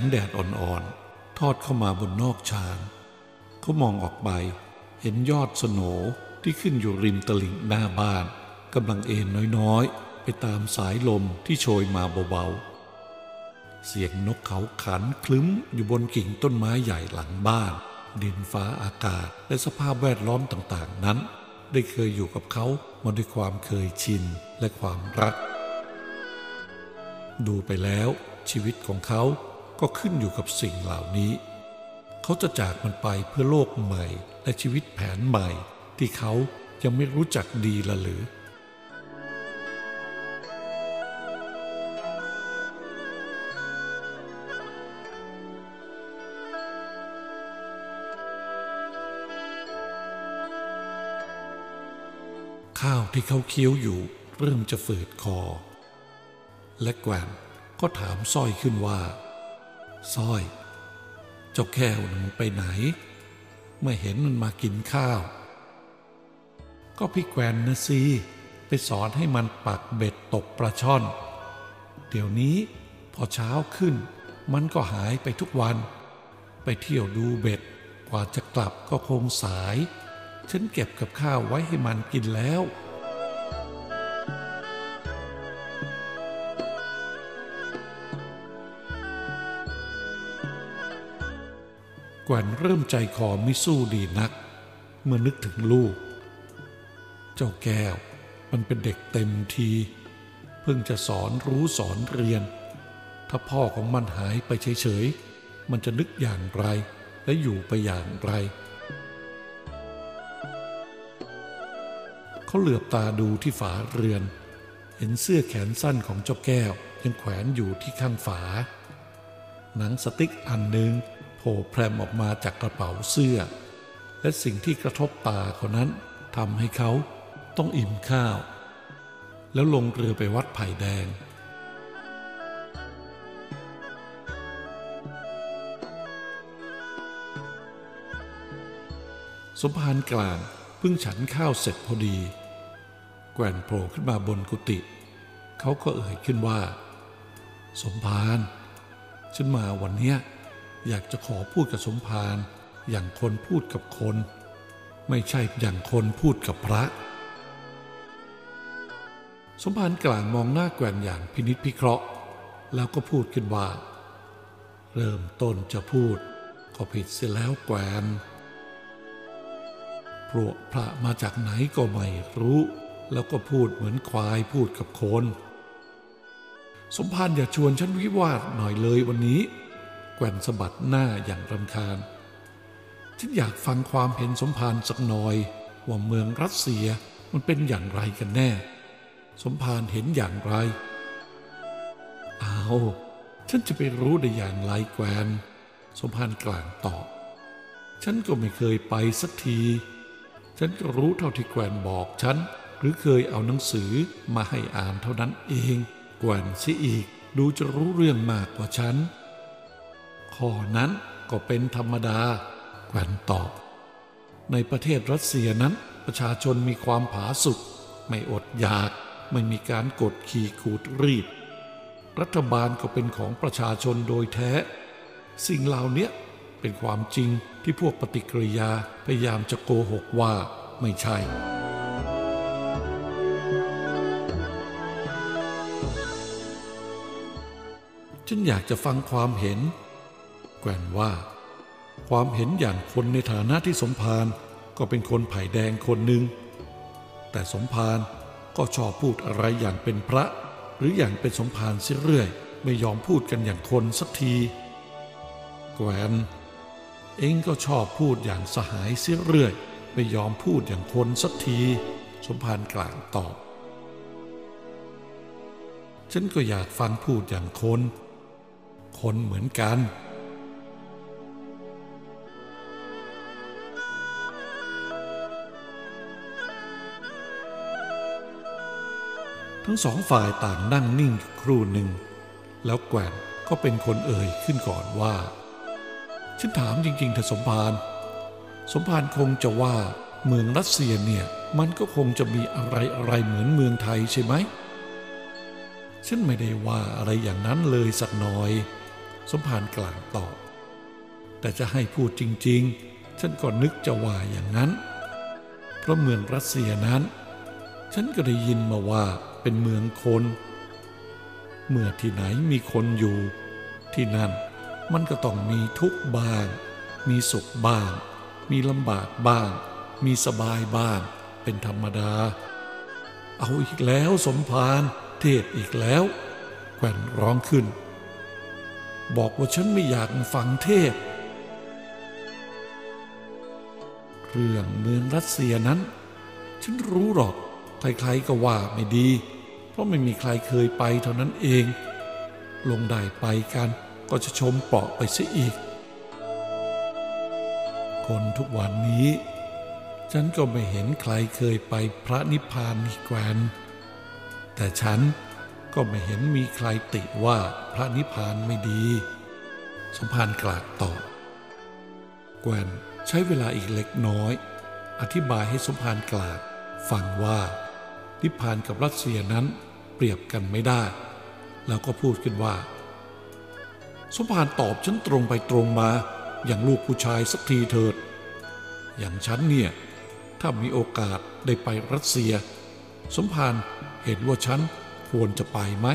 งแดดอ่อนๆ ทอดเข้ามาบนนอกชานเขามองออกไป เห็นยอดสโหนที่ขึ้นอยู่ริมตลิ่งหน้าบ้านกำลังเอ็นน้อยๆ ไปตามสายลมที่โชยมาเบาๆ เสียงนกเขาขันคลึ้มอยู่บนกิ่งต้นไม้ใหญ่หลังบ้าน ดินฟ้าอากาศและสภาพแวดล้อมต่างๆนั้น ได้เคยอยู่กับเขามาด้วยความเคยชินและความรัก ดูไปแล้วชีวิตของเขา ก็ขึ้นอยู่กับสิ่งเหล่านี้ เขาจะจากมันไปเพื่อโลกใหม่และชีวิตแผนใหม่ ที่เขายังไม่รู้จักดีละหรือ ข้าวที่เขาเคี้ยวอยู่เริ่มจะฝืดคอ และแกวนก็ถามสร้อยขึ้นว่า สร้อยเจ้าแก้วมันไปไหน ไม่เห็นมันมากินข้าว ก็พี่แกวนนะสิไปสอนให้มันปักเบ็ดตกปลาช่อน เดี๋ยวนี้พอเช้าขึ้น มันก็หายไปทุกวัน ไปเที่ยวดูเบ็ดกว่าจะกลับก็คงสาย ฉันเก็บกับข้าวไว้ให้มันกินแล้ว กวนเริ่มใจคอไม่สู้ดีนัก เมื่อนึกถึงลูก เจ้าแก้วมันเป็นเด็กเต็มที เพิ่งจะสอนรู้สอนเรียน ถ้าพ่อของมันหายไปเฉยๆ มันจะนึกอย่างไรและอยู่ไปอย่างไร เขาเหลือบตาดูที่ฝาเรือน เห็นเสื้อแขนสั้นของเจ้าแก้วยังแขวนอยู่ที่ข้างฝา หนังสติ๊กอันหนึ่ง โผล่แพรมออกมาจากกระเป๋าเสื้อ และสิ่งที่กระทบตาคนนั้นทำให้เขาต้องอิ่มข้าว แล้วลงเรือไปวัดไผ่แดงสมภารกลางเพิ่งฉันข้าวเสร็จพอดี แกว่นโผล่ขึ้นมาบนกุฏิเขาก็เอ่ยขึ้นว่า สมภารฉันมาวันเนี้ย อยากจะขอพูดกับสมภารอย่างคนพูดกับคน ไม่ใช่อย่างคนพูดกับพระ สมภารกลางมองหน้าแกว่นอย่างพินิษพิเคราะห์ แล้วก็พูดขึ้นว่า เริ่มต้นจะพูด ก็ผิดเสียแล้วแกวนพวกพระมาจากไหนก็ไม่รู้ แล้วก็พูดเหมือนควายพูดกับคน สมภารอย่าชวนฉันวิวาทหน่อยเลยวันนี้ แกว่นสะบัดหน้าอย่างรำคาญ ฉันอยากฟังความเห็นสมภารสักหน่อย ว่าเมืองรัสเซียมันเป็นอย่างไรกันแน่ สมภารเห็นอย่างไรเอาฉันจะไปรู้ได้อย่างไรแกวนสมภารกลางตอบ ฉันก็ไม่เคยไปสักที ฉันก็รู้เท่าที่แกวนบอกฉัน หรือเคยเอาหนังสือมาให้อ่านเท่านั้นเอง แกวนเสียอีกดูจะรู้เรื่องมากกว่าฉัน ข้อนั้นก็เป็นธรรมดาแกวนตอบ ในประเทศรัสเซียนั้นประชาชนมีความผาสุกไม่อดอยาก ไม่มีการกดขี่ขูดรีด รัฐบาลก็เป็นของประชาชนโดยแท้ สิ่งเหล่านี้เป็นความจริงที่พวกปฏิกิริยาพยายามจะโกหกว่าไม่ใช่ ฉันอยากจะฟังความเห็น แกวนว่า ความเห็นอย่างคนในฐานะที่สมภารก็เป็นคนไผ่แดงคนหนึ่ง แต่สมภารก็ชอบพูดอะไรอย่างเป็นพระ หรืออย่างเป็นสมภารเสียเรื่อย ไม่ยอมพูดกันอย่างคนสักที แกวนเองก็ชอบพูดอย่างสหายเสียเรื่อย ไม่ยอมพูดอย่างคนสักที สมภารกลางตอบ ฉันก็อยากฟังพูดอย่างคน คนเหมือนกัน ทั้งสองฝ่ายต่างนั่งนิ่งครู่หนึ่ง แล้วแกวนก็เป็นคนเอ่ยขึ้นก่อนว่า ฉันถามจริงๆเถอสมภารสมภารคงจะว่าเมืองรัสเซียเนี่ย มันก็คงจะมีอะไรอะไรเหมือนเมืองไทยใช่ไหม ฉันไม่ได้ว่าอะไรอย่างนั้นเลยสักหน่อย สมภารกลางตอบ แต่จะให้พูดจริง ๆ ฉันก็นึกจะว่าอย่างนั้น เพราะเมืองรัสเซียนั้น ฉันก็ได้ยินมาว่าเป็นเมืองคน เมื่อที่ไหนมีคนอยู่ ที่นั่นมันก็ต้องมีทุกข์บ้าง มีสุขบ้าง มีลำบากบ้าง มีสบายบ้าง เป็นธรรมดา เอาอีกแล้วสมภารเทศอีกแล้ว แกว่นร้องขึ้น บอกว่าฉันไม่อยากฟังเทศ เรื่องเมืองรัสเซียนั้น ฉันรู้หรอก ใครๆก็ว่าไม่ดี เพราะไม่มีใครเคยไปเท่านั้นเอง ลงได้ไปกันก็จะชมเปาะไปเสียอีก คนทุกวันนี้ ฉันก็ไม่เห็นใครเคยไปพระนิพพานนี่แกวนแต่ฉันก็ไม่เห็นมีใครติว่าพระนิพพานไม่ดีสมภารกลากตอบแกวนใช้เวลาอีกเล็กน้อย อธิบายให้สมภารกลากฟังว่า นิพพานกับรัสเซียนั้นเปรียบกันไม่ได้ แล้วก็พูดขึ้นว่า สมภารตอบฉันตรงไปตรงมา อย่างลูกผู้ชายสักทีเถิด อย่างฉันเนี่ย ถ้ามีโอกาสได้ไปรัสเซีย สมภารเห็นว่าฉันควรจะไปไหม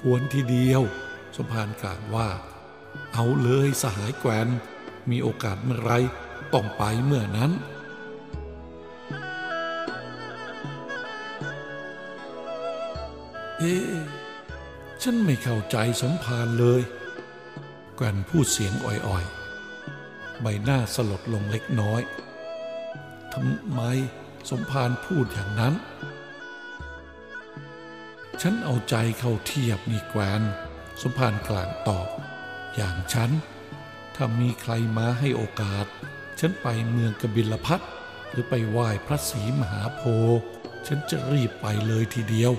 ควรทีเดียว สมภารกล่าวว่า เอาเลยสหายแกวนมีโอกาสเมื่อไรต้องไปเมื่อนั้น อ๊ฉันไม่เข้าใจสมภารเลย แกนพูดเสียงอ่อยๆ ใบหน้าสลดลงเล็กน้อยทำไมสมภารพูดอย่างนั้น ฉันเอาใจเข้าเทียบนี่แกนสมภารกลางตอบ อย่างฉัน ถ้ามีใครมาให้โอกาส ฉันไปเมืองกบิลพัทหรือไปไหว้พระศรีมหาโพธิ์ฉันจะรีบไปเลยทีเดียว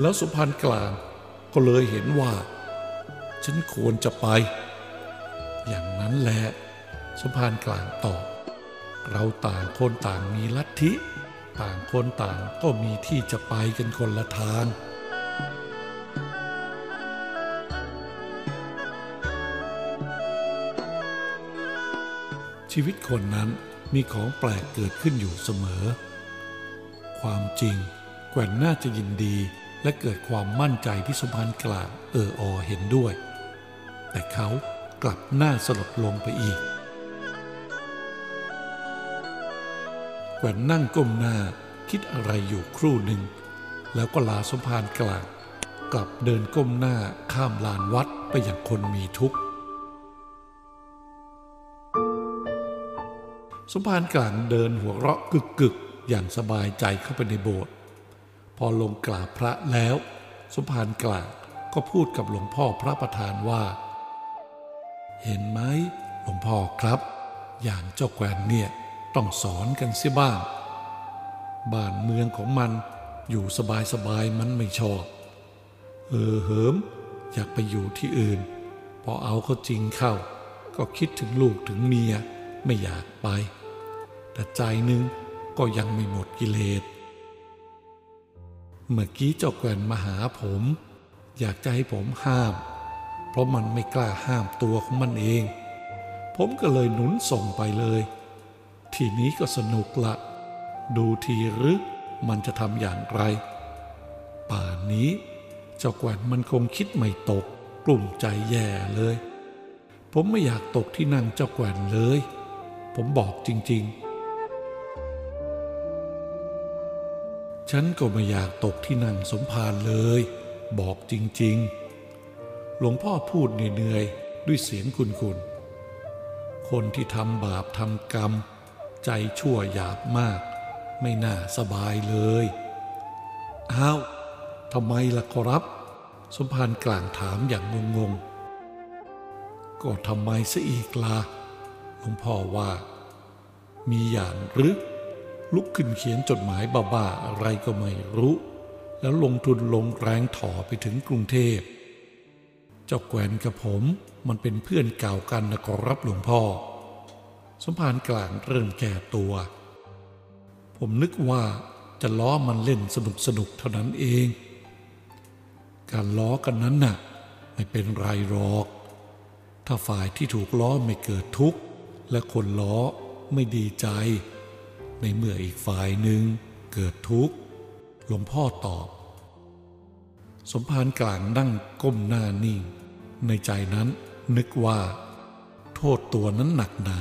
แล้วสมภารณกลางก็เลยเห็นว่า ฉันควรจะไป อย่างนั้นแหละสมภารณกลางตอบเราต่างคนต่างมีลัทธิ ต่างคนต่างก็มีที่จะไปกันคนละทางชีวิตคนนั้นมีของแปลกเกิดขึ้นอยู่เสมอ ความจริงแกว่นน่าจะยินดี และเกิดความมั่นใจที่สมภารกลางเอออเห็นด้วย แต่เขากลับหน้าสลดลงไปอีกแกว่นนั่งก้มหน้าคิดอะไรอยู่ครู่หนึ่ง แล้วก็ลาสมภารกลางกลับเดินก้มหน้าข้ามลานวัดไปอย่างคนมีทุกข์ สมภารกลางเดินหัวเราะกึกกึกๆอย่างสบายใจเข้าไปในโบสถ์ พอลงกราบพระแล้ว สมภารกลางก็พูดกับหลวงพ่อพระประธานว่า เห็นไหมหลวงพ่อครับ อย่างเจ้าแกวนเนี่ยต้องสอนกันเสียบ้าง บ้านเมืองของมันอยู่สบายๆมันไม่ชอบเออเหิม อยากไปอยู่ที่อื่น พอเอาเขาจริงเข้า ก็คิดถึงลูกถึงเมียไม่อยากไป แต่ใจนึงก็ยังไม่หมดกิเลส เมื่อกี้เจ้าแกว่นมาหาผม อยากจะให้ผมห้าม เพราะมันไม่กล้าห้ามตัวของมันเอง ผมก็เลยหนุนส่งไปเลย ทีนี้ก็สนุกละ ดูทีหรือมันจะทำอย่างไร ป่านนี้ เจ้าแกว่นมันคงคิดไม่ตก กลุ่มใจแย่เลย ผมไม่อยากตกที่นั่งเจ้าแกว่นเลย ผมบอกจริง ๆ ฉันก็ไม่อยากตกที่นั่งสมภารเลย บอกจริง ๆ หลวงพ่อพูดเหนื่อยๆด้วยเสียงคุนๆคนที่ทำบาปทำกรรม ใจชั่วหยาบมาก ไม่น่าสบายเลยอ้าวทำไมล่ะขอรับ สมภารกลางถามอย่างงงๆ ก็ทำไมซะอีกล่ะหลวงพ่อว่า มีอย่างหรือ ลุกขึ้นเขียนจดหมายบ้าๆอะไรก็ไม่รู้ แล้วลงทุนลงแรงถ่อไปถึงกรุงเทพ เจ้าแกวนกับผมมันเป็นเพื่อนเก่ากันนะขอรับหลวงพ่อ สมภารกลางเริ่มแก่ตัว ผมนึกว่าจะล้อมันเล่นสนุกสนุกๆเท่านั้นเอง การล้อกันนั้นน่ะ ไม่เป็นไรหรอก ถ้าฝ่ายที่ถูกล้อไม่เกิดทุกข์ และคนล้อไม่ดีใจ ในเมื่ออีกฝ่ายหนึ่งเกิดทุกข์ หลวงพ่อตอบ สมภารกลางนั่งก้มหน้านิ่ง ในใจนั้นนึกว่า โทษตัวนั้นหนักหนา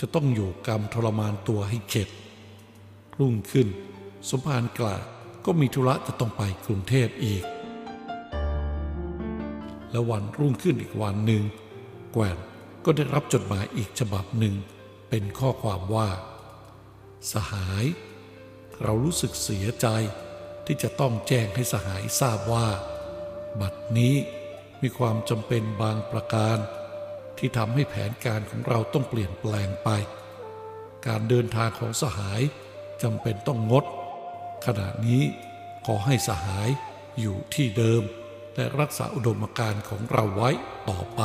จะต้องอยู่กรรมทรมานตัวให้เข็ด รุ่งขึ้น สมภารกลางก็มีธุระจะต้องไปกรุงเทพอีก แล้ววันรุ่งขึ้นอีกวันหนึ่ง แกวนก็ได้รับจดหมายอีกฉบับหนึ่ง เป็นข้อความว่า สหาย เรารู้สึกเสียใจที่จะต้องแจ้งให้สหายทราบว่า บัดนี้มีความจำเป็นบางประการ ที่ทำให้แผนการของเราต้องเปลี่ยนแปลงไป การเดินทางของสหายจำเป็นต้องงด ขณะนี้ขอให้สหายอยู่ที่เดิม และรักษาอุดมการณ์ของเราไว้ต่อไป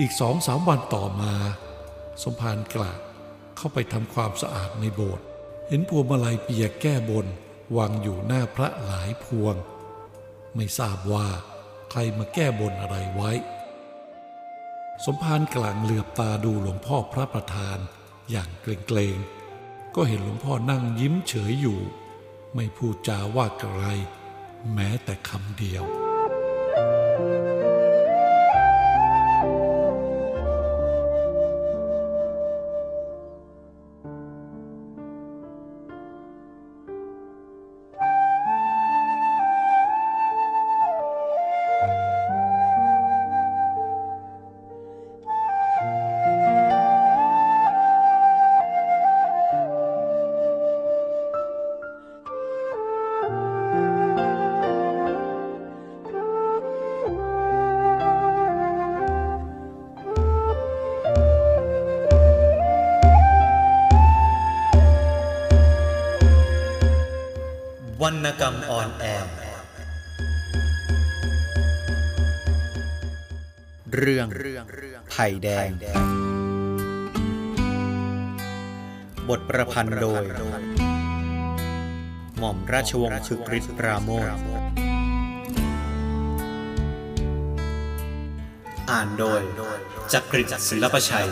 อีกสองสามวันต่อมา สมภารกลาดเข้าไปทำความสะอาดในโบสถ์เห็นพวงมาลัยเปียกแก้บนวางอยู่หน้าพระหลายพวง ไม่ทราบว่าใครมาแก้บนอะไรไว้ สมภารกลางเหลือบตาดูหลวงพ่อพระประธานอย่างเกรงๆ ก็เห็นหลวงพ่อนั่งยิ้มเฉยอยู่ ไม่พูดจาว่าอะไร แม้แต่คำเดียว วรรณกรรมออนแอร์เรื่องไผ่แดง บทประพันธ์โดย หม่อมราชวงศ์คึกฤทธิ์ปราโมทอ่านโดยจักริดศิลปชัย